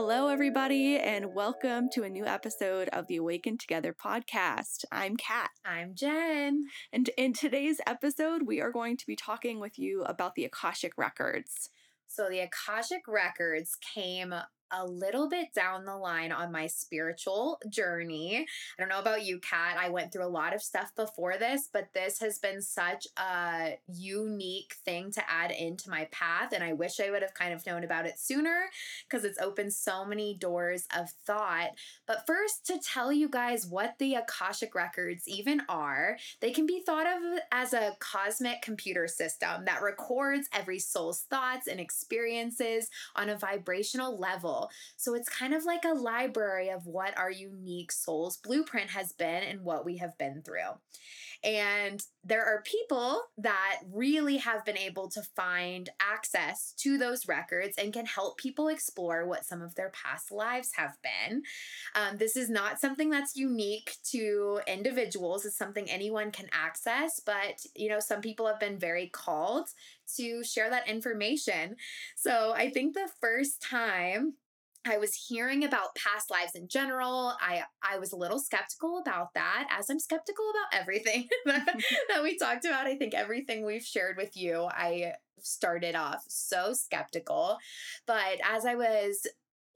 Hello, everybody, and welcome to a new episode of the Awaken Together podcast. I'm Kat. I'm Jen. And in today's episode, we are going to be talking with you about the Akashic Records. So, the Akashic Records came a little bit down the line on my spiritual journey. I don't know about you, Kat. I went through a lot of stuff before this, but this has been such a unique thing to add into my path. And I wish I would have kind of known about it sooner because it's opened so many doors of thought. But first, to tell you guys what the Akashic Records even are, they can be thought of as a cosmic computer system that records every soul's thoughts and experiences on a vibrational level so it's kind of like a library of what our unique soul's blueprint has been and what we have been through. And there are people that really have been able to find access to those records and can help people explore what some of their past lives have been. Um, this is not something that's unique to individuals, it's something anyone can access, but you know, some people have been very called to share that information. So I think the first time I was hearing about past lives in general. I I was a little skeptical about that, as I'm skeptical about everything that, that we talked about. I think everything we've shared with you, I started off so skeptical. But as I was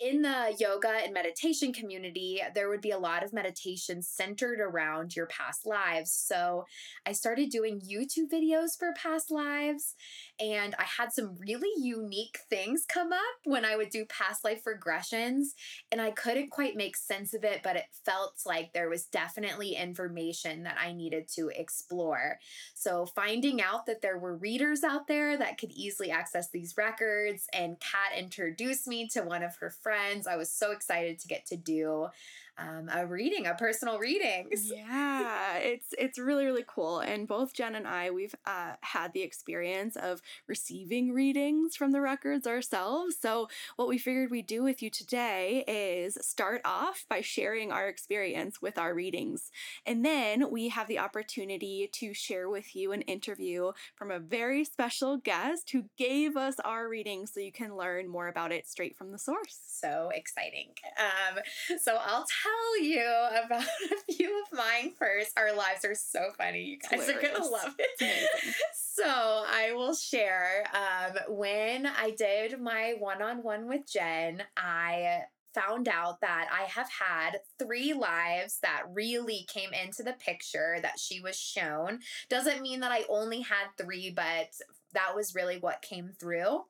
in the yoga and meditation community, there would be a lot of meditation centered around your past lives. So I started doing YouTube videos for past lives, and I had some really unique things come up when I would do past life regressions, and I couldn't quite make sense of it, but it felt like there was definitely information that I needed to explore. So finding out that there were readers out there that could easily access these records, and Kat introduced me to one of her friends. I was so excited to get to do um, a reading, a personal reading. Yeah, it's it's really really cool. And both Jen and I, we've uh, had the experience of receiving readings from the records ourselves. So what we figured we'd do with you today is start off by sharing our experience with our readings, and then we have the opportunity to share with you an interview from a very special guest who gave us our reading, so you can learn more about it straight from the source. So exciting! Um, so I'll tell you about a few of mine first. Our lives are so funny. You guys are going to love it. So I will share um, when I did my one on one with Jen, I found out that I have had three lives that really came into the picture that she was shown. Doesn't mean that I only had three, but that was really what came through.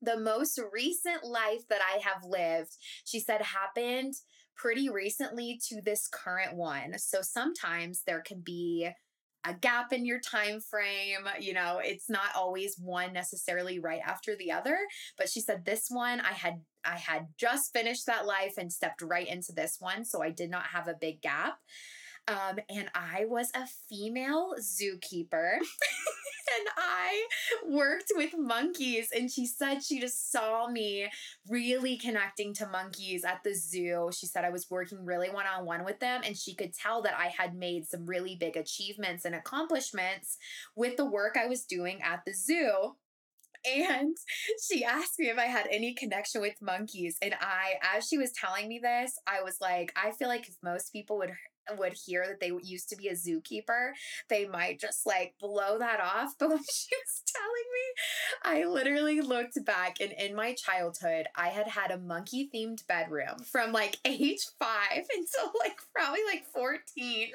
The most recent life that I have lived, she said, happened pretty recently to this current one. So sometimes there can be a gap in your time frame you know it's not always one necessarily right after the other but she said this one i had i had just finished that life and stepped right into this one so i did not have a big gap um, and i was a female zookeeper and I worked with monkeys. And she said she just saw me really connecting to monkeys at the zoo. She said I was working really one on one with them, and she could tell that I had made some really big achievements and accomplishments with the work I was doing at the zoo. And she asked me if I had any connection with monkeys. And I, as she was telling me this, I was like, I feel like if most people would would hear that they used to be a zookeeper, they might just like blow that off. But when she was telling me, I literally looked back and in my childhood, I had had a monkey themed bedroom from like age five until like probably like 14.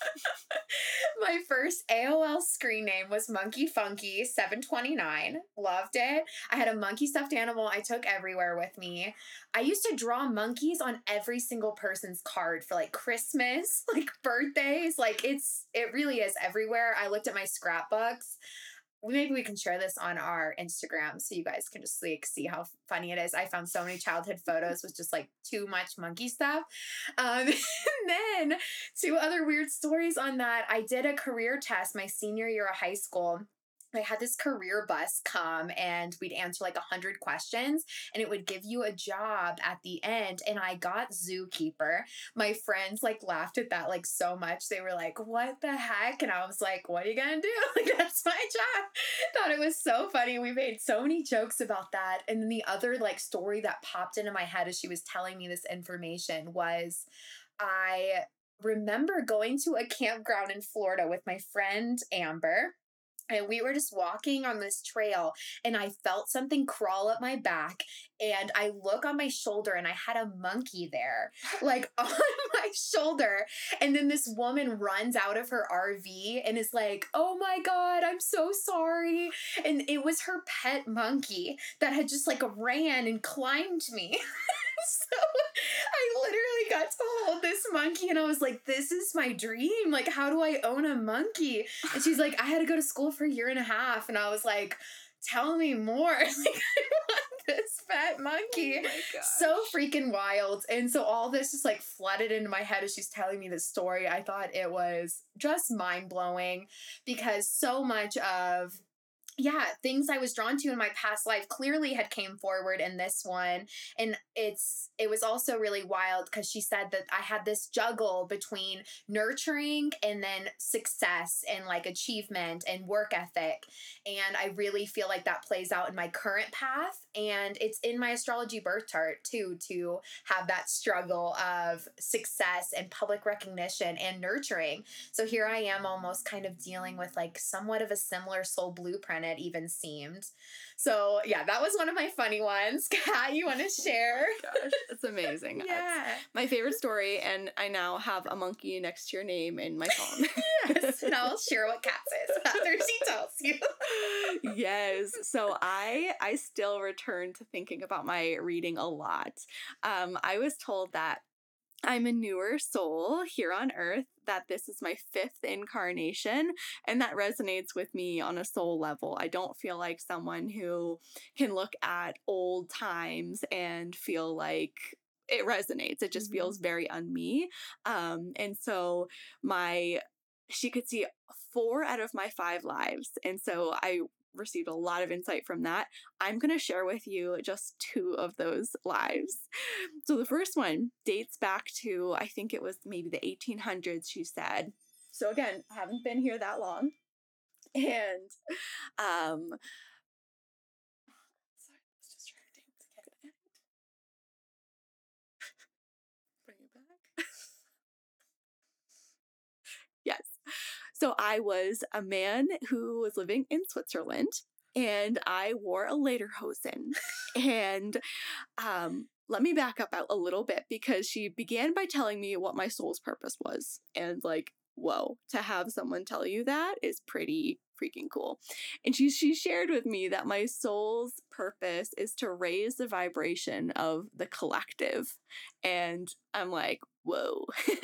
My first AOL screen name was Monkey Funky 729. Loved it. I had a monkey stuffed animal I took everywhere with me. I used to draw monkeys on every single person's card for like Christmas, like birthdays. Like it's it really is everywhere. I looked at my scrapbooks maybe we can share this on our Instagram so you guys can just like see how funny it is. I found so many childhood photos with just like too much monkey stuff. Um, and then two other weird stories on that. I did a career test my senior year of high school I had this career bus come and we'd answer like a hundred questions and it would give you a job at the end. And I got zookeeper. My friends like laughed at that like so much. They were like, what the heck? And I was like, what are you gonna do? Like that's my job. Thought it was so funny. We made so many jokes about that. And then the other like story that popped into my head as she was telling me this information was I remember going to a campground in Florida with my friend Amber and we were just walking on this trail and i felt something crawl up my back and i look on my shoulder and i had a monkey there like on my shoulder and then this woman runs out of her rv and is like oh my god i'm so sorry and it was her pet monkey that had just like ran and climbed me. So I got to hold this monkey and I was like, this is my dream. Like, how do I own a monkey? And she's like, I had to go to school for a year and a half. And I was like, tell me more. like, I want this fat monkey. Oh so freaking wild. And so all this just like flooded into my head as she's telling me this story. I thought it was just mind blowing because so much of yeah things i was drawn to in my past life clearly had came forward in this one and it's it was also really wild because she said that i had this juggle between nurturing and then success and like achievement and work ethic and i really feel like that plays out in my current path and it's in my astrology birth chart too to have that struggle of success and public recognition and nurturing. So here i am almost kind of dealing with like somewhat of a similar soul blueprint it even seemed. So yeah, that was one of my funny ones. Kat, you want to share? Oh gosh, it's amazing. yeah. It's my favorite story, and I now have a monkey next to your name in my phone. yes, and I'll share what Kat says after she tells you. yes. So I I still return to thinking about my reading a lot. Um, I was told that I'm a newer soul here on earth, that this is my fifth incarnation, and that resonates with me on a soul level. I don't feel like someone who can look at old times and feel like it resonates. It just mm-hmm. feels very un me. Um, and so my she could see four out of my five lives. And so I received a lot of insight from that. I'm going to share with you just two of those lives. So the first one dates back to, I think it was maybe the 1800s, she said. So again, I haven't been here that long. And um, yes. So I was a man who was living in Switzerland and I wore a lederhosen. and um, let me back up out a little bit because she began by telling me what my soul's purpose was. And like, whoa, to have someone tell you that is pretty freaking cool. And she she shared with me that my soul's purpose is to raise the vibration of the collective. And I'm like, whoa,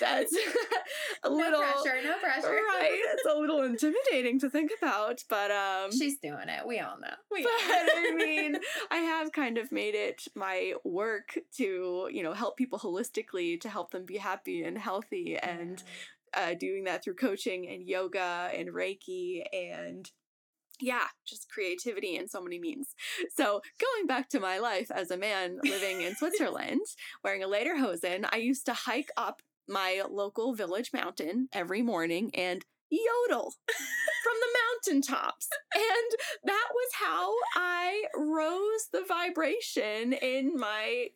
that's a no little pressure, no pressure. Right. It's a little intimidating to think about, but um She's doing it. We all know. We but I mean, I have kind of made it my work to, you know, help people holistically to help them be happy and healthy and uh, doing that through coaching and yoga and Reiki and yeah, just creativity in so many means. So, going back to my life as a man living in Switzerland, wearing a lederhosen, I used to hike up my local village mountain every morning and yodel from the mountaintops. And that was how I rose the vibration in my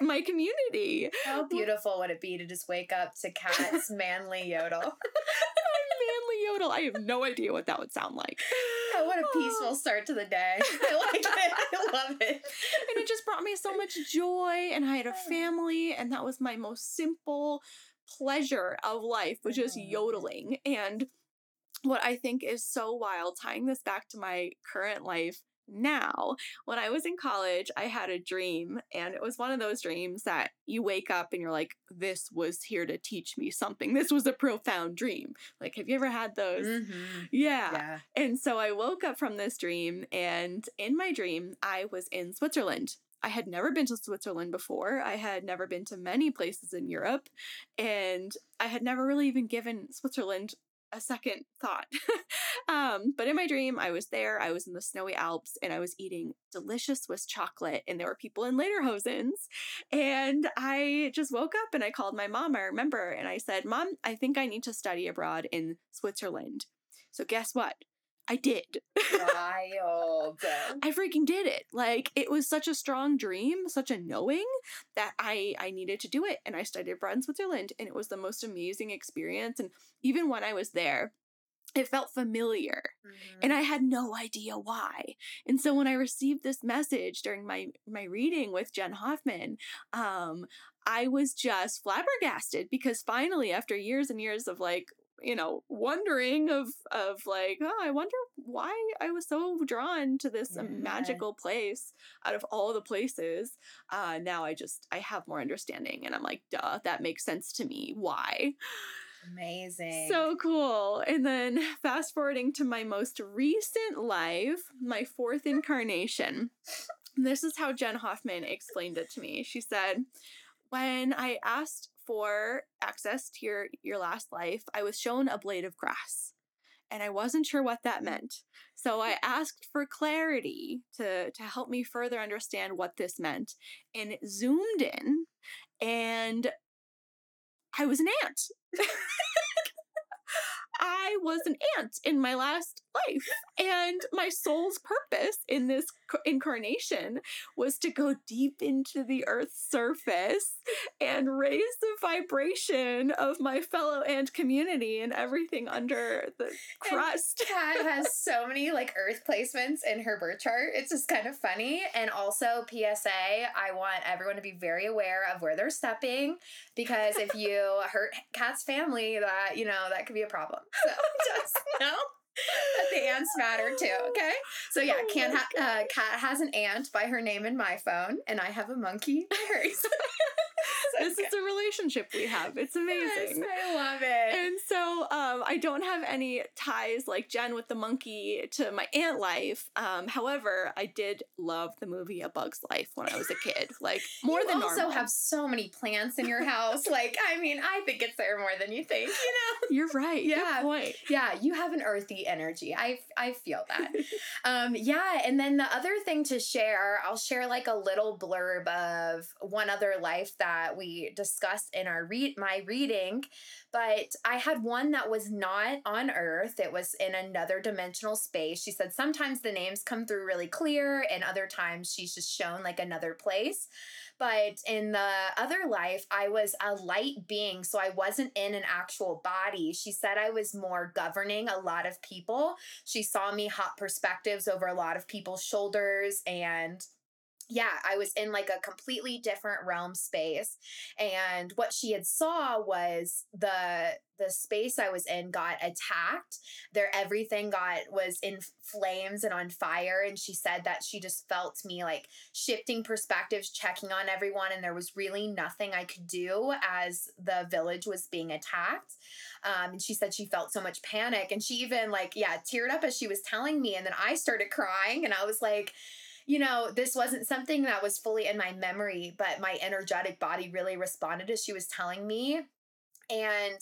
my community. How beautiful would it be to just wake up to Kat's manly yodel? manly yodel. I have no idea what that would sound like. Oh, what a peaceful start to the day. I like it. I love it. And it just brought me so much joy and I had a oh. family and that was my most simple pleasure of life was just mm-hmm. yodeling and what I think is so wild, tying this back to my current life now, when I was in college, I had a dream, and it was one of those dreams that you wake up and you're like, this was here to teach me something. This was a profound dream. Like, have you ever had those? Mm-hmm. Yeah. yeah. And so I woke up from this dream, and in my dream, I was in Switzerland. I had never been to Switzerland before. I had never been to many places in Europe, and I had never really even given Switzerland a second thought. um, but in my dream, I was there. I was in the snowy Alps and I was eating delicious Swiss chocolate, and there were people in lederhosens. And I just woke up and I called my mom. I remember, and I said, "Mom, I think I need to study abroad in Switzerland." So guess what? I did. Wild. I freaking did it. Like it was such a strong dream, such a knowing that I I needed to do it and I studied abroad in Switzerland and it was the most amazing experience and even when I was there it felt familiar mm-hmm. and i had no idea why and so when i received this message during my my reading with jen hoffman um i was just flabbergasted because finally after years and years of like you know wondering of of like oh i wonder why i was so drawn to this yeah. magical place out of all the places uh now i just i have more understanding. And i'm like duh that makes sense to me. Why? Amazing. So cool. And then fast forwarding to my most recent life my fourth incarnation. This is how jen hoffman explained it to me. She said when i asked for access to your your last life, I was shown a blade of grass. And I wasn't sure what that meant. So I asked for clarity to, to help me further understand what this meant and it zoomed in and I was an ant. I was an ant in my last life. And my soul's purpose in this incarnation was to go deep into the earth's surface and raise the vibration of my fellow ant community and everything under the crust. Kat has so many like earth placements in her birth chart. It's just kind of funny. And also, PSA, I want everyone to be very aware of where they're stepping because if you hurt Kat's family, that, you know, that could be a problem. So just know the ants matter too. Okay, so yeah, can ha- uh, Kat has an ant by her name in my phone, and I have a monkey by hers. this is a relationship we have. It's amazing. Yes, I love it. And so um, I don't have any ties like Jen with the monkey to my ant life. Um, however, I did love the movie A Bug's Life when I was a kid, like more you than also normal. have so many plants in your house. like, I mean, I think it's there more than you think. You know. You're right. Yeah. Good point. Yeah, you have an earthy energy. I I feel that. um, yeah, and then the other thing to share, I'll share like a little blurb of one other life that we discussed in our read my reading, but I had one that was not on Earth. It was in another dimensional space. She said sometimes the names come through really clear, and other times she's just shown like another place. But in the other life, I was a light being, so I wasn't in an actual body. She said I was more governing a lot of people. She saw me hot perspectives over a lot of people's shoulders and yeah, I was in like a completely different realm space. And what she had saw was the the space I was in got attacked. There everything got was in flames and on fire. And she said that she just felt me like shifting perspectives, checking on everyone, and there was really nothing I could do as the village was being attacked. Um, and she said she felt so much panic. And she even like, yeah, teared up as she was telling me. And then I started crying and I was like, you know, this wasn't something that was fully in my memory, but my energetic body really responded as she was telling me. And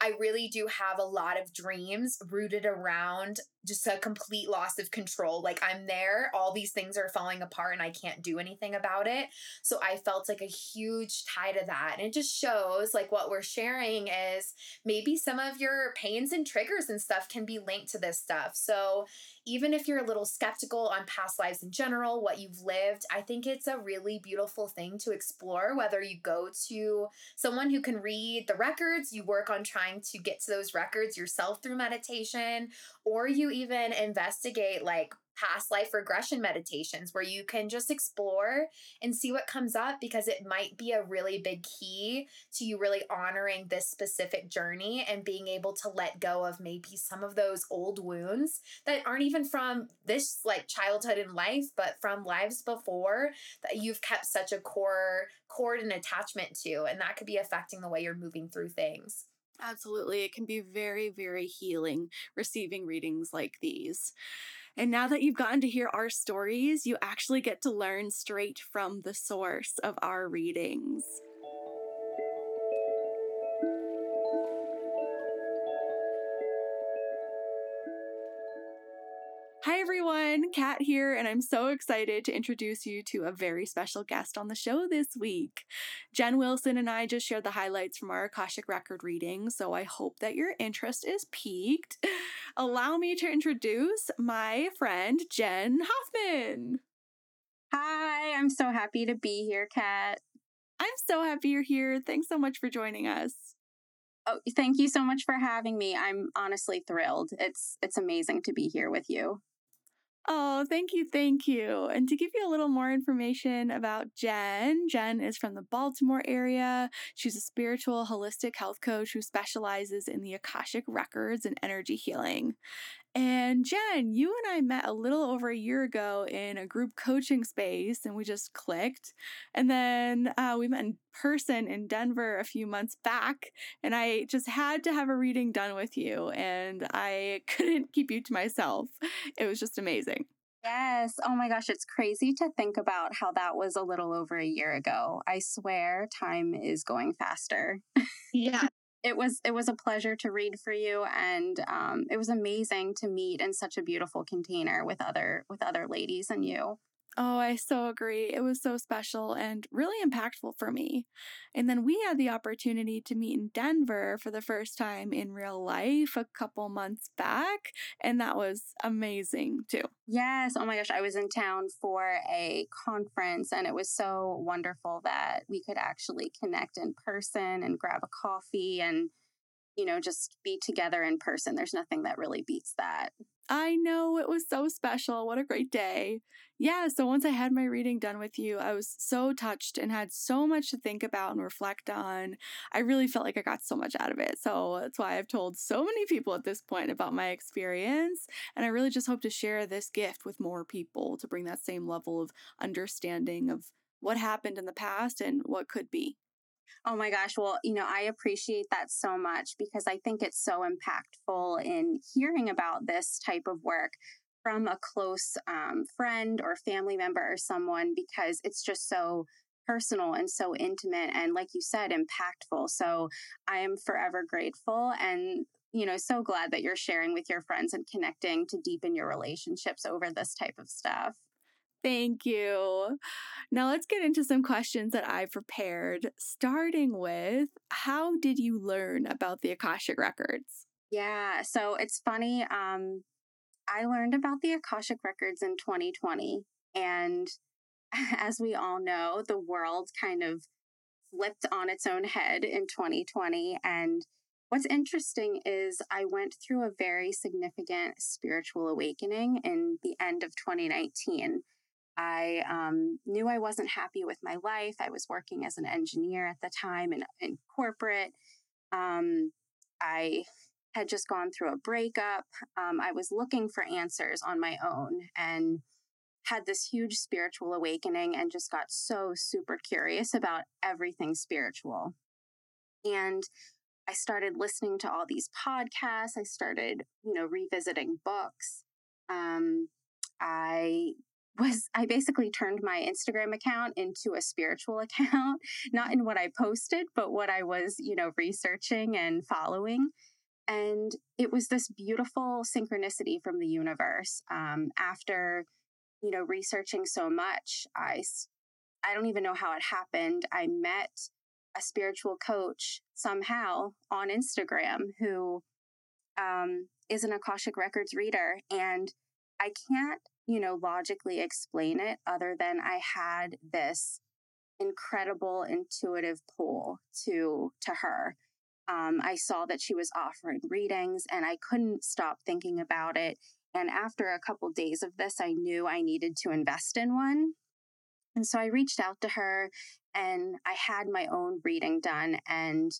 I really do have a lot of dreams rooted around just a complete loss of control. Like I'm there, all these things are falling apart and I can't do anything about it. So I felt like a huge tie to that. And it just shows like what we're sharing is maybe some of your pains and triggers and stuff can be linked to this stuff. So even if you're a little skeptical on past lives in general, what you've lived, I think it's a really beautiful thing to explore. Whether you go to someone who can read the records, you work on trying to get to those records yourself through meditation, or you even investigate like past life regression meditations where you can just explore and see what comes up because it might be a really big key to you really honoring this specific journey and being able to let go of maybe some of those old wounds that aren't even from this like childhood and life but from lives before that you've kept such a core cord and attachment to and that could be affecting the way you're moving through things Absolutely. It can be very, very healing receiving readings like these. And now that you've gotten to hear our stories, you actually get to learn straight from the source of our readings. Kat here, and I'm so excited to introduce you to a very special guest on the show this week. Jen Wilson and I just shared the highlights from our Akashic Record reading, so I hope that your interest is piqued. Allow me to introduce my friend, Jen Hoffman. Hi, I'm so happy to be here, Kat. I'm so happy you're here. Thanks so much for joining us. Oh, thank you so much for having me. I'm honestly thrilled. It's it's amazing to be here with you. Oh, thank you, thank you. And to give you a little more information about Jen, Jen is from the Baltimore area. She's a spiritual holistic health coach who specializes in the Akashic records and energy healing. And Jen, you and I met a little over a year ago in a group coaching space and we just clicked. And then uh, we met in person in Denver a few months back. And I just had to have a reading done with you. And I couldn't keep you to myself. It was just amazing. Yes. Oh my gosh, it's crazy to think about how that was a little over a year ago. I swear time is going faster. Yeah it was it was a pleasure to read for you and um, it was amazing to meet in such a beautiful container with other with other ladies and you Oh, I so agree. It was so special and really impactful for me. And then we had the opportunity to meet in Denver for the first time in real life a couple months back. And that was amazing too. Yes. Oh my gosh. I was in town for a conference and it was so wonderful that we could actually connect in person and grab a coffee and, you know, just be together in person. There's nothing that really beats that. I know it was so special. What a great day. Yeah, so once I had my reading done with you, I was so touched and had so much to think about and reflect on. I really felt like I got so much out of it. So that's why I've told so many people at this point about my experience. And I really just hope to share this gift with more people to bring that same level of understanding of what happened in the past and what could be. Oh my gosh. Well, you know, I appreciate that so much because I think it's so impactful in hearing about this type of work from a close um, friend or family member or someone because it's just so personal and so intimate and, like you said, impactful. So I am forever grateful and you know so glad that you're sharing with your friends and connecting to deepen your relationships over this type of stuff. Thank you. Now let's get into some questions that I've prepared, starting with how did you learn about the Akashic Records? Yeah, so it's funny. Um, I learned about the Akashic Records in 2020. And as we all know, the world kind of flipped on its own head in 2020. And what's interesting is I went through a very significant spiritual awakening in the end of 2019. I um, knew I wasn't happy with my life. I was working as an engineer at the time in, in corporate. Um, I had just gone through a breakup. Um, I was looking for answers on my own and had this huge spiritual awakening and just got so super curious about everything spiritual. And I started listening to all these podcasts. I started, you know, revisiting books. Um, I was I basically turned my Instagram account into a spiritual account, not in what I posted, but what I was, you know, researching and following. And it was this beautiful synchronicity from the universe. Um, after, you know, researching so much, I, I don't even know how it happened. I met a spiritual coach somehow on Instagram who um, is an Akashic Records reader. And I can't you know, logically explain it other than I had this incredible intuitive pull to to her. Um, I saw that she was offering readings and I couldn't stop thinking about it. And after a couple days of this, I knew I needed to invest in one. And so I reached out to her and I had my own reading done. And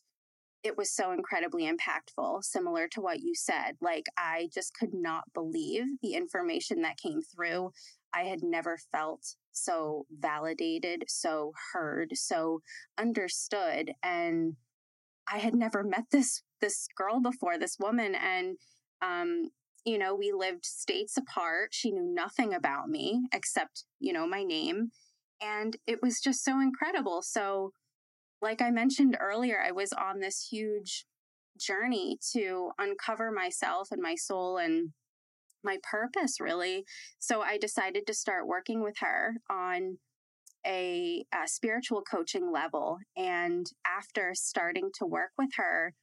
it was so incredibly impactful, similar to what you said. Like, I just could not believe the information that came through. I had never felt so validated, so heard, so understood. And I had never met this this girl before, this woman. And um, you know, we lived states apart. She knew nothing about me except, you know, my name. And it was just so incredible. So like I mentioned earlier, I was on this huge journey to uncover myself and my soul and my purpose really. So I decided to start working with her on a, a spiritual coaching level. And after starting to work with her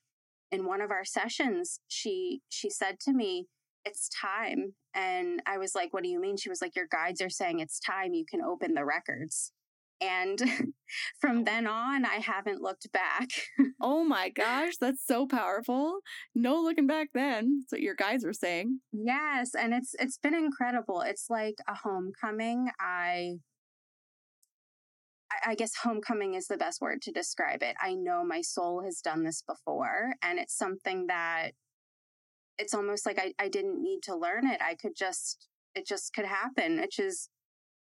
in one of our sessions, she she said to me, "It's time." And I was like, "What do you mean?" She was like, "Your guides are saying it's time. You can open the records." And from then on, I haven't looked back. oh my gosh, that's so powerful. No looking back then. That's what your guys were saying. Yes, and it's it's been incredible. It's like a homecoming. I I guess homecoming is the best word to describe it. I know my soul has done this before, and it's something that it's almost like I, I didn't need to learn it. I could just, it just could happen, which is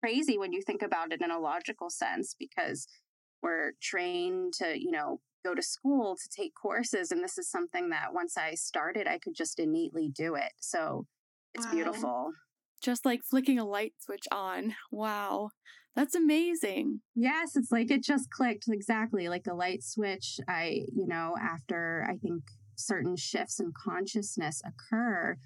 crazy when you think about it in a logical sense because we're trained to, you know, go to school to take courses. And this is something that once I started, I could just innately do it. So it's wow. beautiful. Just like flicking a light switch on. Wow. That's amazing. Yes, it's like it just clicked exactly like a light switch. I, you know, after I think certain shifts in consciousness occur,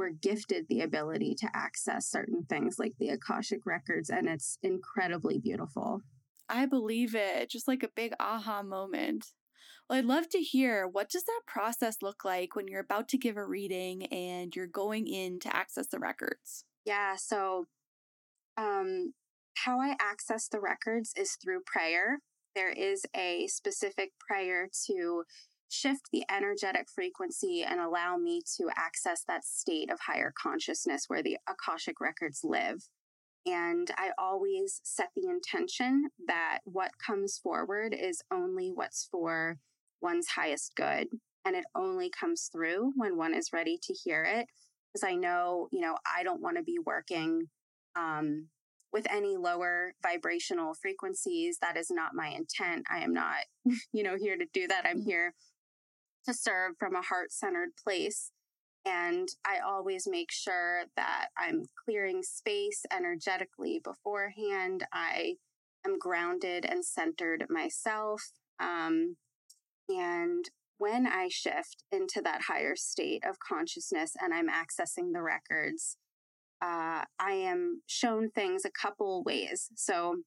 we're gifted the ability to access certain things like the Akashic records, and it's incredibly beautiful. I believe it. Just like a big aha moment. Well, I'd love to hear what does that process look like when you're about to give a reading and you're going in to access the records? Yeah, so um how I access the records is through prayer. There is a specific prayer to shift the energetic frequency and allow me to access that state of higher consciousness where the Akashic records live. And I always set the intention that what comes forward is only what's for one's highest good. And it only comes through when one is ready to hear it. Because I know, you know, I don't want to be working um, with any lower vibrational frequencies. That is not my intent. I am not, you know, here to do that. I'm mm. here to serve from a heart centered place. And I always make sure that I'm clearing space energetically beforehand. I am grounded and centered myself. Um, and when I shift into that higher state of consciousness and I'm accessing the records, uh, I am shown things a couple ways. So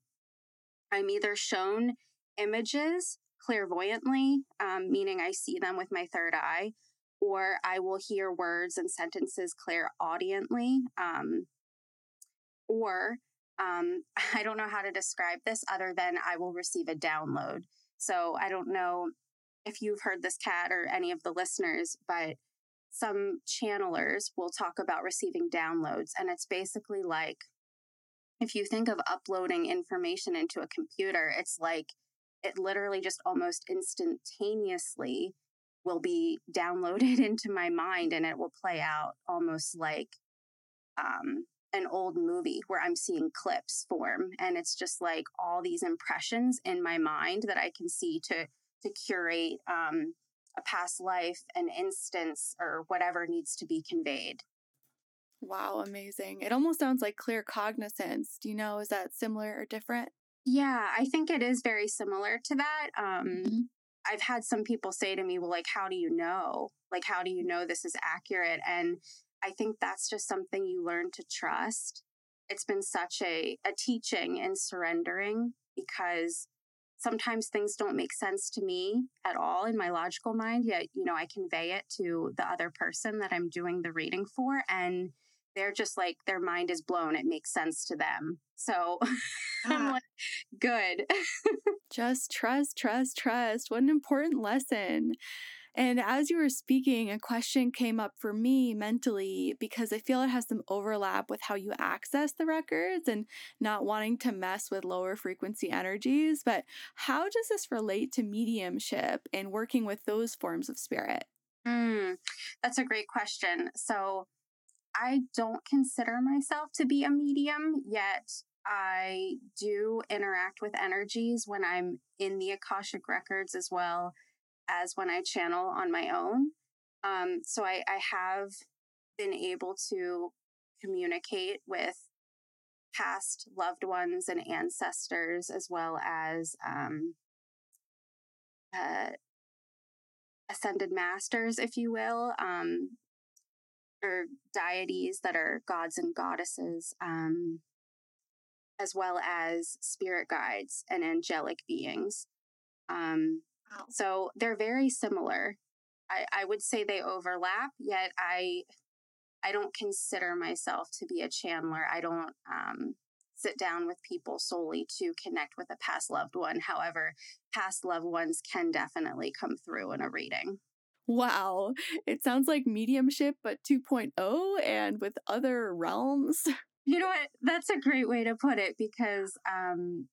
I'm either shown images clairvoyantly, um, meaning I see them with my third eye, or I will hear words and sentences clairaudiently, um, or um, I don't know how to describe this other than I will receive a download. So I don't know if you've heard this Kat or any of the listeners, but some channelers will talk about receiving downloads. And it's basically like if you think of uploading information into a computer, it's like it literally just almost instantaneously will be downloaded into my mind and it will play out almost like um, an old movie where I'm seeing clips form. And it's just like all these impressions in my mind that I can see to to curate um, a past life, an instance, or whatever needs to be conveyed. Wow, amazing. It almost sounds like claircognizance. Do you know, is that similar or different? Yeah, I think it is very similar to that. Um, mm-hmm. I've had some people say to me, well, like, how do you know? Like, how do you know this is accurate? And I think that's just something you learn to trust. It's been such a, a teaching in surrendering because sometimes things don't make sense to me at all in my logical mind yet you know i convey it to the other person that i'm doing the reading for and they're just like their mind is blown it makes sense to them so i'm ah. like good just trust trust trust what an important lesson and as you were speaking, a question came up for me mentally because I feel it has some overlap with how you access the records and not wanting to mess with lower frequency energies. But how does this relate to mediumship and working with those forms of spirit? Mm, that's a great question. So I don't consider myself to be a medium, yet I do interact with energies when I'm in the Akashic records as well as when I channel on my own. Um, so I, I have been able to communicate with past loved ones and ancestors, as well as um, uh, ascended masters, if you will. Um, or deities that are gods and goddesses, um, as well as spirit guides and angelic beings. Um, wow. So they're very similar. I, I would say they overlap, yet I I don't consider myself to be a channeler. I don't um, sit down with people solely to connect with a past loved one. However, past loved ones can definitely come through in a reading. Wow. It sounds like mediumship, but 2.0 and with other realms. You know what? That's a great way to put it because um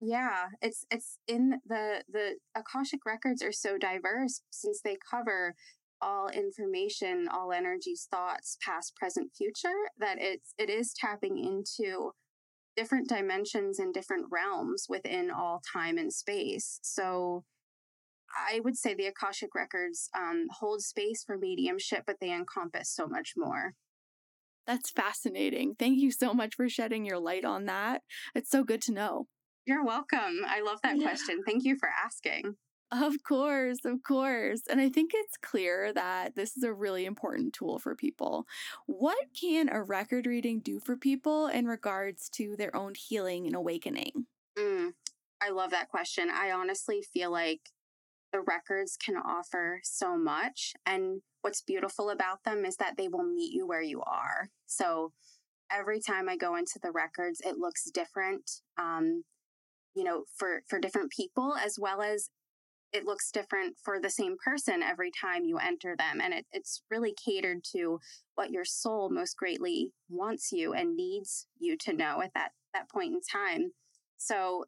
yeah, it's it's in the the Akashic records are so diverse since they cover all information, all energies, thoughts, past, present, future, that it's it is tapping into different dimensions and different realms within all time and space. So I would say the Akashic records um, hold space for mediumship, but they encompass so much more. That's fascinating. Thank you so much for shedding your light on that. It's so good to know. You're welcome. I love that yeah. question. Thank you for asking. Of course, of course. And I think it's clear that this is a really important tool for people. What can a record reading do for people in regards to their own healing and awakening? Mm, I love that question. I honestly feel like the records can offer so much. And what's beautiful about them is that they will meet you where you are. So every time I go into the records, it looks different. Um, you know, for for different people as well as it looks different for the same person every time you enter them. And it, it's really catered to what your soul most greatly wants you and needs you to know at that, that point in time. So,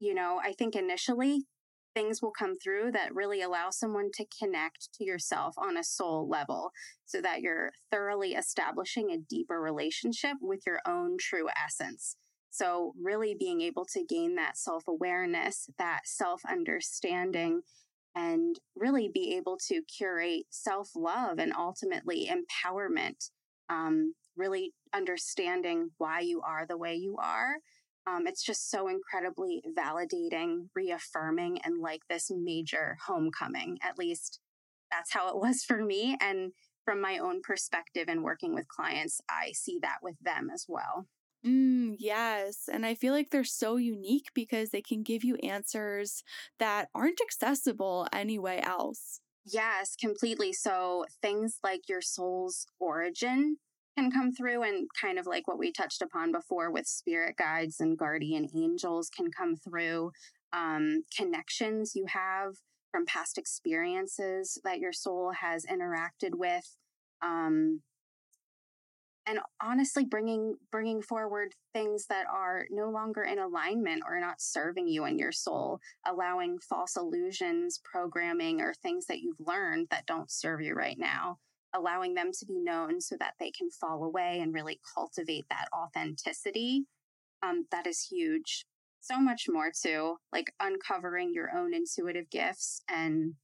you know, I think initially things will come through that really allow someone to connect to yourself on a soul level so that you're thoroughly establishing a deeper relationship with your own true essence. So, really being able to gain that self awareness, that self understanding, and really be able to curate self love and ultimately empowerment. Um, really understanding why you are the way you are. Um, it's just so incredibly validating, reaffirming, and like this major homecoming. At least that's how it was for me. And from my own perspective and working with clients, I see that with them as well. Mm, yes. And I feel like they're so unique because they can give you answers that aren't accessible anyway else. Yes, completely. So things like your soul's origin can come through, and kind of like what we touched upon before with spirit guides and guardian angels can come through. Um, connections you have from past experiences that your soul has interacted with. Um, and honestly bringing bringing forward things that are no longer in alignment or not serving you and your soul allowing false illusions programming or things that you've learned that don't serve you right now allowing them to be known so that they can fall away and really cultivate that authenticity um, that is huge so much more too like uncovering your own intuitive gifts and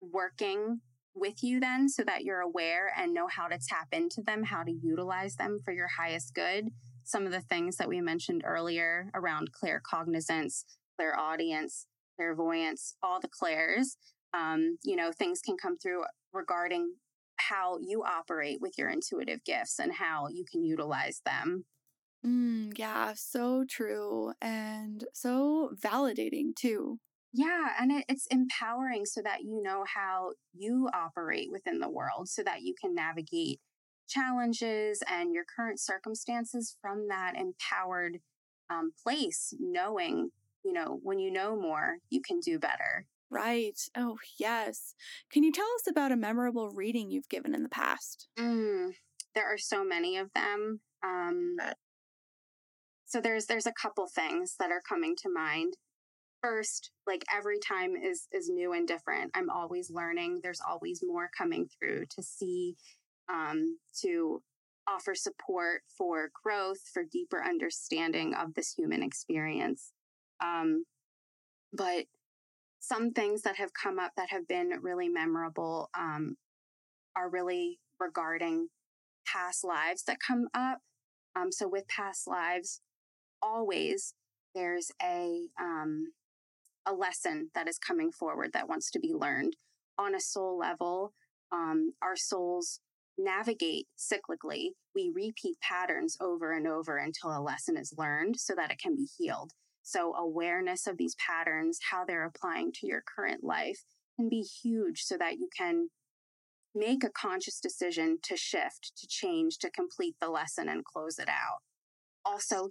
working with you then so that you're aware and know how to tap into them, how to utilize them for your highest good. Some of the things that we mentioned earlier around claircognizance, clairaudience, clairvoyance, all the clairs, um, you know, things can come through regarding how you operate with your intuitive gifts and how you can utilize them. Mm, yeah, so true and so validating too. Yeah, and it, it's empowering so that you know how you operate within the world so that you can navigate challenges and your current circumstances from that empowered um, place, knowing, you know, when you know more, you can do better. Right. Oh, yes. Can you tell us about a memorable reading you've given in the past? Mm, there are so many of them. Um, so there's there's a couple things that are coming to mind first like every time is is new and different i'm always learning there's always more coming through to see um, to offer support for growth for deeper understanding of this human experience um, but some things that have come up that have been really memorable um, are really regarding past lives that come up um, so with past lives always there's a um, a lesson that is coming forward that wants to be learned on a soul level. Um, our souls navigate cyclically. We repeat patterns over and over until a lesson is learned so that it can be healed. So, awareness of these patterns, how they're applying to your current life, can be huge so that you can make a conscious decision to shift, to change, to complete the lesson and close it out. Also,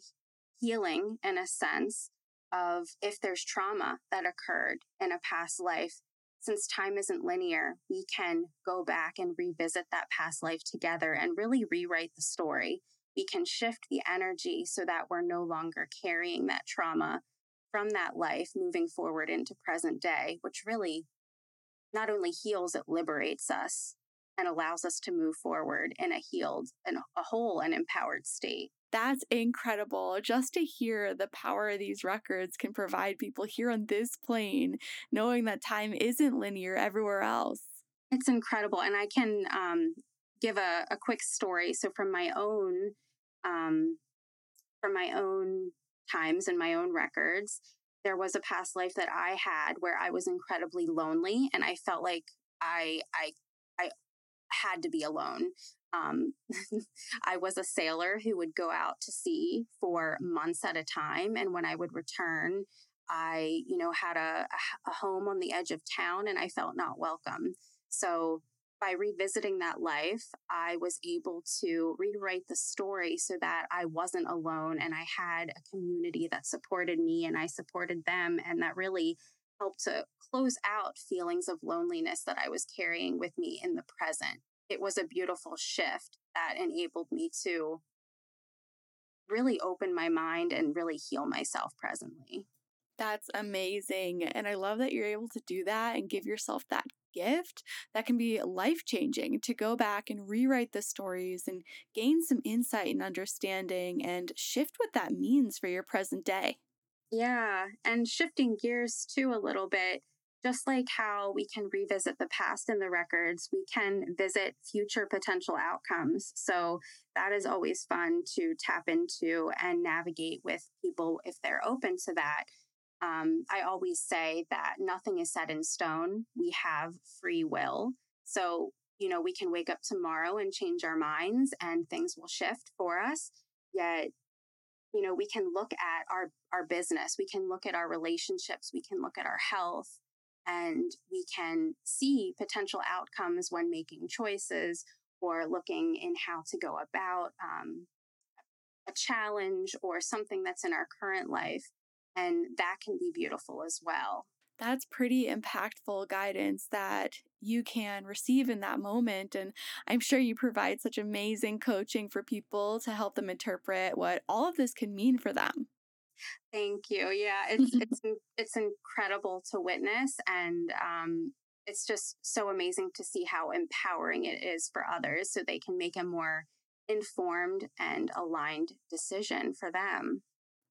healing in a sense of if there's trauma that occurred in a past life, since time isn't linear, we can go back and revisit that past life together and really rewrite the story. We can shift the energy so that we're no longer carrying that trauma from that life moving forward into present day, which really not only heals, it liberates us and allows us to move forward in a healed and a whole and empowered state. That's incredible. Just to hear the power these records can provide people here on this plane, knowing that time isn't linear everywhere else. It's incredible. And I can um, give a, a quick story. So, from my own, um, from my own times and my own records, there was a past life that I had where I was incredibly lonely and I felt like I I I had to be alone. Um, I was a sailor who would go out to sea for months at a time. And when I would return, I, you know, had a, a home on the edge of town and I felt not welcome. So by revisiting that life, I was able to rewrite the story so that I wasn't alone and I had a community that supported me and I supported them. And that really helped to close out feelings of loneliness that I was carrying with me in the present it was a beautiful shift that enabled me to really open my mind and really heal myself presently. That's amazing. And I love that you're able to do that and give yourself that gift that can be life changing to go back and rewrite the stories and gain some insight and understanding and shift what that means for your present day. Yeah. And shifting gears too a little bit, just like how we can revisit the past in the records, we can visit future potential outcomes. So that is always fun to tap into and navigate with people if they're open to that. Um, I always say that nothing is set in stone. We have free will. So, you know, we can wake up tomorrow and change our minds and things will shift for us. Yet, you know, we can look at our, our business, we can look at our relationships, we can look at our health, and we can see potential outcomes when making choices or looking in how to go about um, a challenge or something that's in our current life. And that can be beautiful as well. That's pretty impactful guidance that you can receive in that moment. And I'm sure you provide such amazing coaching for people to help them interpret what all of this can mean for them. Thank you. Yeah, it's it's it's incredible to witness, and um, it's just so amazing to see how empowering it is for others, so they can make a more informed and aligned decision for them.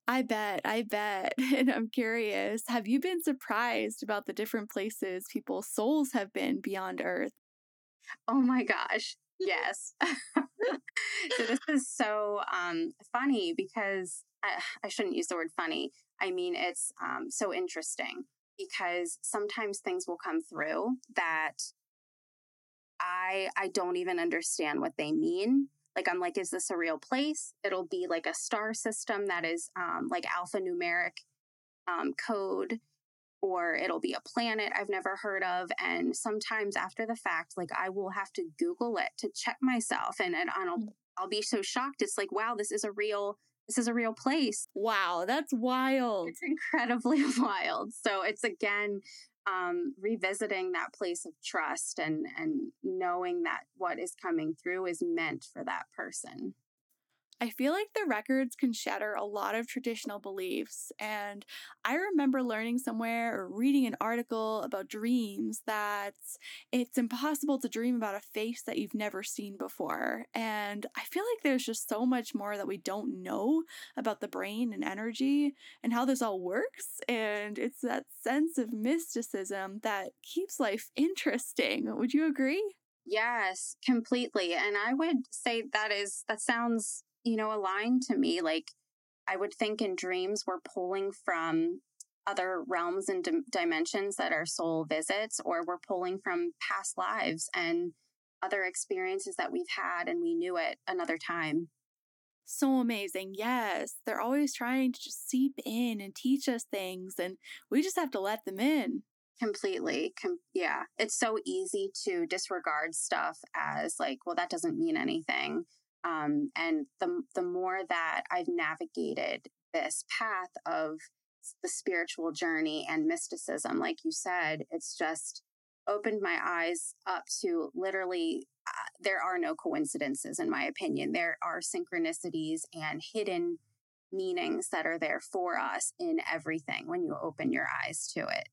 I bet, I bet. And I'm curious, have you been surprised about the different places people's souls have been beyond Earth? Oh my gosh. Yes. so this is so um, funny because I, I, shouldn't use the word funny. I mean, it's um, so interesting because sometimes things will come through that I I don't even understand what they mean. Like I'm like, is this a real place? It'll be like a star system that is um, like alphanumeric um, code or it'll be a planet I've never heard of. And sometimes after the fact, like I will have to Google it to check myself and, and I'll, mm. I'll be so shocked. It's like, wow, this is a real, this is a real place. Wow, that's wild. It's incredibly wild. So it's again, um, revisiting that place of trust and and knowing that what is coming through is meant for that person. I feel like the records can shatter a lot of traditional beliefs. And I remember learning somewhere or reading an article about dreams that it's impossible to dream about a face that you've never seen before. And I feel like there's just so much more that we don't know about the brain and energy and how this all works. And it's that sense of mysticism that keeps life interesting. Would you agree? Yes, completely. And I would say that is, that sounds you know, aligned to me. Like I would think in dreams, we're pulling from other realms and dimensions that our soul visits, or we're pulling from past lives and other experiences that we've had and we knew it another time. So amazing. Yes. They're always trying to just seep in and teach us things, and we just have to let them in. Completely. Com- yeah. It's so easy to disregard stuff as like, well, that doesn't mean anything. Um, and the, the more that I've navigated this path of the spiritual journey and mysticism, like you said, it's just opened my eyes up to literally uh, there are no coincidences in my opinion there are synchronicities and hidden meanings that are there for us in everything when you open your eyes to it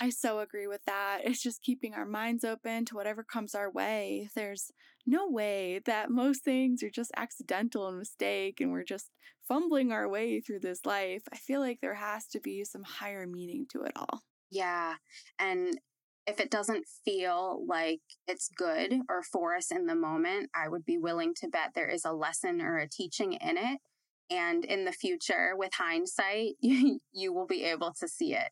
I so agree with that. It's just keeping our minds open to whatever comes our way. There's no way that most things are just accidental and mistake and we're just fumbling our way through this life. I feel like there has to be some higher meaning to it all. Yeah. And if it doesn't feel like it's good or for us in the moment, I would be willing to bet there is a lesson or a teaching in it. And in the future, with hindsight, you will be able to see it.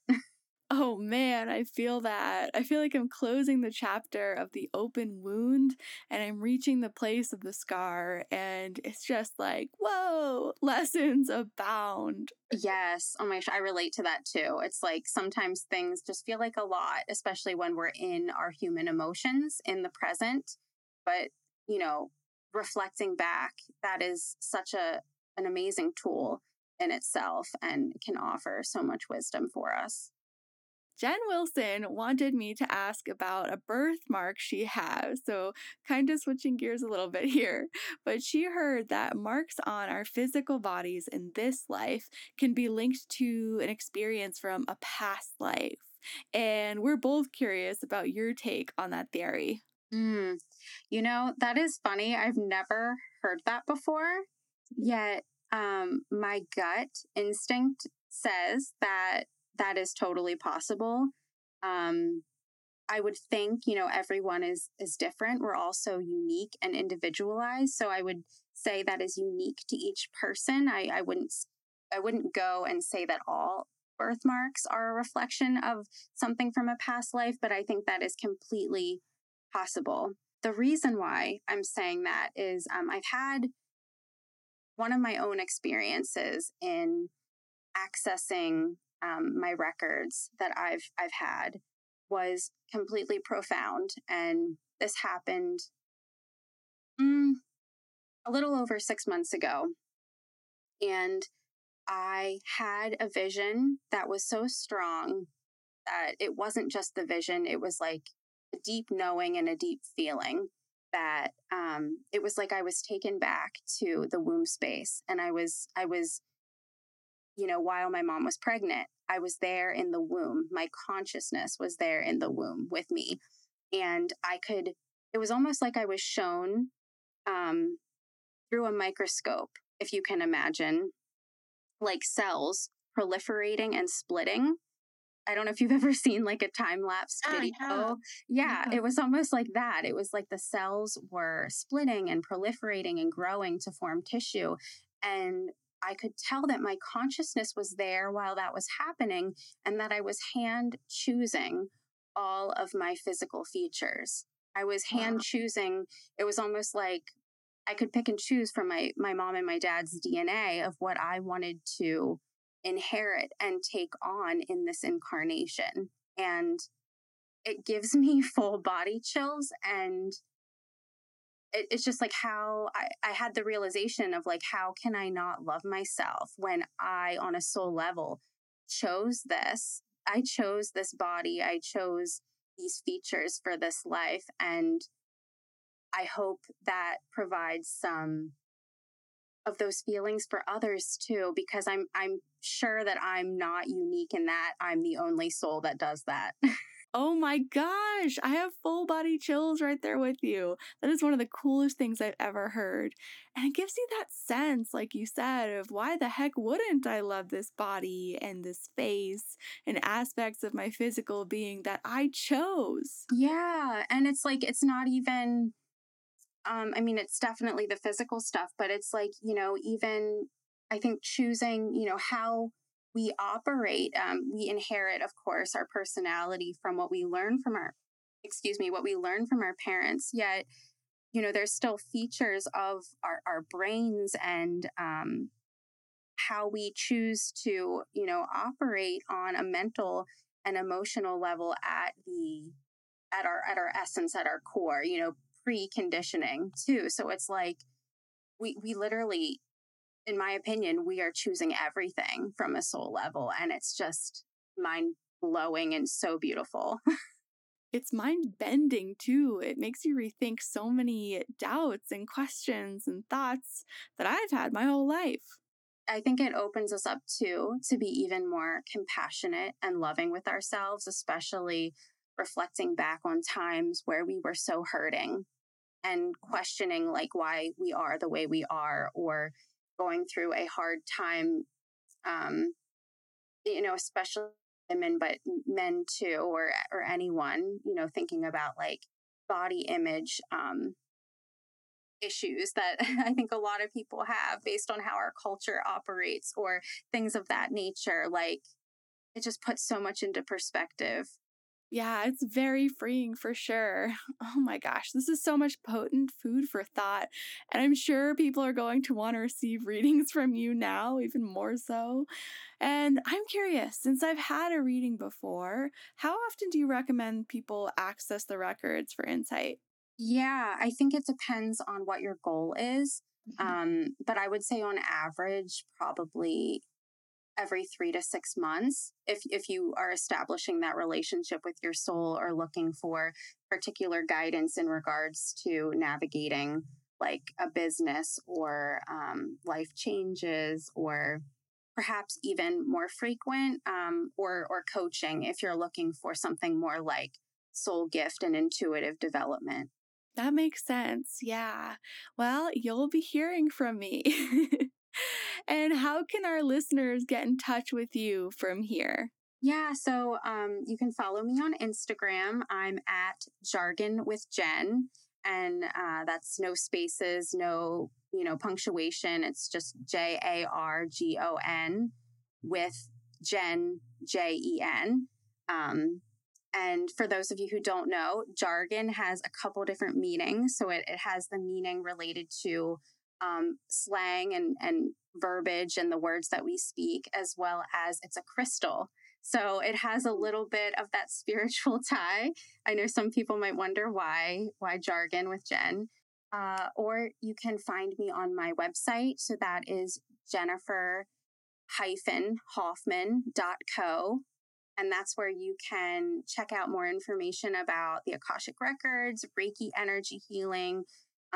Oh man, I feel that. I feel like I'm closing the chapter of the open wound and I'm reaching the place of the scar. And it's just like, whoa, lessons abound. Yes. Oh my gosh, I relate to that too. It's like sometimes things just feel like a lot, especially when we're in our human emotions in the present. But, you know, reflecting back, that is such a an amazing tool in itself and can offer so much wisdom for us. Jen Wilson wanted me to ask about a birthmark she has. So, kind of switching gears a little bit here, but she heard that marks on our physical bodies in this life can be linked to an experience from a past life. And we're both curious about your take on that theory. Mm, you know, that is funny. I've never heard that before. Yet, um, my gut instinct says that that is totally possible. Um, I would think, you know, everyone is is different. We're all so unique and individualized. So I would say that is unique to each person. I, I wouldn't I wouldn't go and say that all birthmarks are a reflection of something from a past life, but I think that is completely possible. The reason why I'm saying that is um, I've had one of my own experiences in accessing um, my records that I've I've had was completely profound, and this happened mm, a little over six months ago, and I had a vision that was so strong that it wasn't just the vision; it was like a deep knowing and a deep feeling that um, it was like I was taken back to the womb space, and I was I was you know, while my mom was pregnant, I was there in the womb. My consciousness was there in the womb with me. And I could, it was almost like I was shown um, through a microscope, if you can imagine, like cells proliferating and splitting. I don't know if you've ever seen like a time lapse video. Yeah, yeah, it was almost like that. It was like the cells were splitting and proliferating and growing to form tissue. And I could tell that my consciousness was there while that was happening and that I was hand choosing all of my physical features. I was hand choosing. It was almost like I could pick and choose from my, my mom and my dad's DNA of what I wanted to inherit and take on in this incarnation. And it gives me full body chills and it, it's just like how I, I had the realization of like, how can I not love myself when I, on a soul level, chose this? I chose this body. I chose these features for this life. And I hope that provides some of those feelings for others too because i'm i'm sure that i'm not unique in that i'm the only soul that does that Oh my gosh, I have full body chills right there with you. That is one of the coolest things I've ever heard. And it gives you that sense, like you said, of why the heck wouldn't I love this body and this face and aspects of my physical being that I chose? Yeah. And it's like, it's not even, um, I mean, it's definitely the physical stuff, but it's like, you know, even I think choosing, you know, how we operate, um, we inherit, of course, our personality from what we learn from our excuse me, what we learn from our parents, yet, you know, there's still features of our, our brains and um, how we choose to, you know, operate on a mental and emotional level at the at our at our essence at our core you know preconditioning too. So it's like we we literally in my opinion we are choosing everything from a soul level and it's just mind blowing and so beautiful it's mind bending too. It makes you rethink so many doubts and questions and thoughts that I've had my whole life. I think it opens us up too to be even more compassionate and loving with ourselves, especially reflecting back on times where we were so hurting and questioning like why we are the way we are or going through a hard time um you know especially women but men too or or anyone you know thinking about like body image um issues that I think a lot of people have based on how our culture operates or things of that nature like it just puts so much into perspective yeah, it's very freeing for sure. Oh my gosh, this is so much potent food for thought. And I'm sure people are going to want to receive readings from you now, even more so. And I'm curious, since I've had a reading before, how often do you recommend people access the records for insight? Yeah, I think it depends on what your goal is. Mm-hmm. Um, but I would say on average, probably every three to six months if if you are establishing that relationship with your soul or looking for particular guidance in regards to navigating like a business or um, life changes or perhaps even more frequent um, or or coaching if you're looking for something more like soul gift and intuitive development. That makes sense yeah. Well you'll be hearing from me and how can our listeners get in touch with you from here? Yeah, so um, you can follow me on Instagram. I'm at Jargon with Jen, and uh, that's no spaces, no you know punctuation. It's just J A R G O N with Jen J E N. Um, and for those of you who don't know, jargon has a couple different meanings. So it, it has the meaning related to um, slang and, and verbiage and the words that we speak, as well as it's a crystal. So it has a little bit of that spiritual tie. I know some people might wonder why, why jargon with Jen. Uh, or you can find me on my website. So that is Jennifer Hoffman.co. And that's where you can check out more information about the Akashic Records, Reiki energy healing,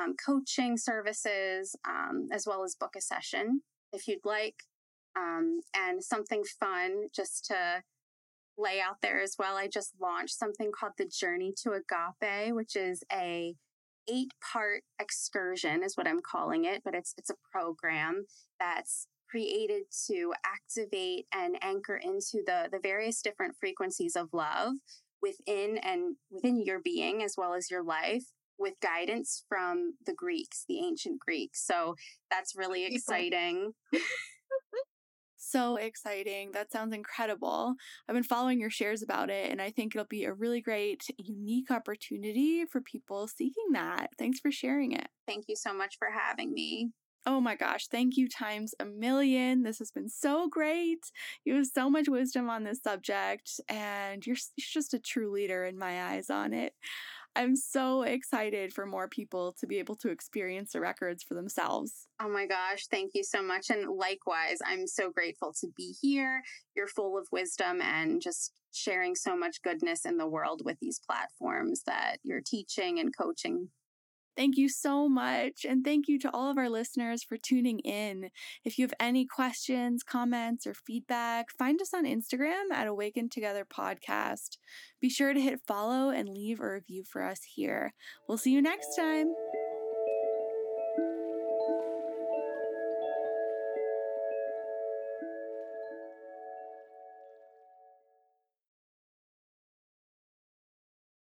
um, coaching services, um, as well as book a session if you'd like, um, and something fun just to lay out there as well. I just launched something called the Journey to Agape, which is a eight part excursion is what I'm calling it, but it's it's a program that's created to activate and anchor into the the various different frequencies of love within and within your being as well as your life with guidance from the Greeks, the ancient Greeks. So that's really exciting. so exciting. That sounds incredible. I've been following your shares about it, and I think it'll be a really great, unique opportunity for people seeking that. Thanks for sharing it. Thank you so much for having me. Oh my gosh, thank you times a million. This has been so great. You have so much wisdom on this subject, and you're, you're just a true leader in my eyes on it. I'm so excited for more people to be able to experience the records for themselves. Oh my gosh, thank you so much. And likewise, I'm so grateful to be here. You're full of wisdom and just sharing so much goodness in the world with these platforms that you're teaching and coaching Thank you so much. And thank you to all of our listeners for tuning in. If you have any questions, comments, or feedback, find us on Instagram at Awaken Together Podcast. Be sure to hit follow and leave a review for us here. We'll see you next time.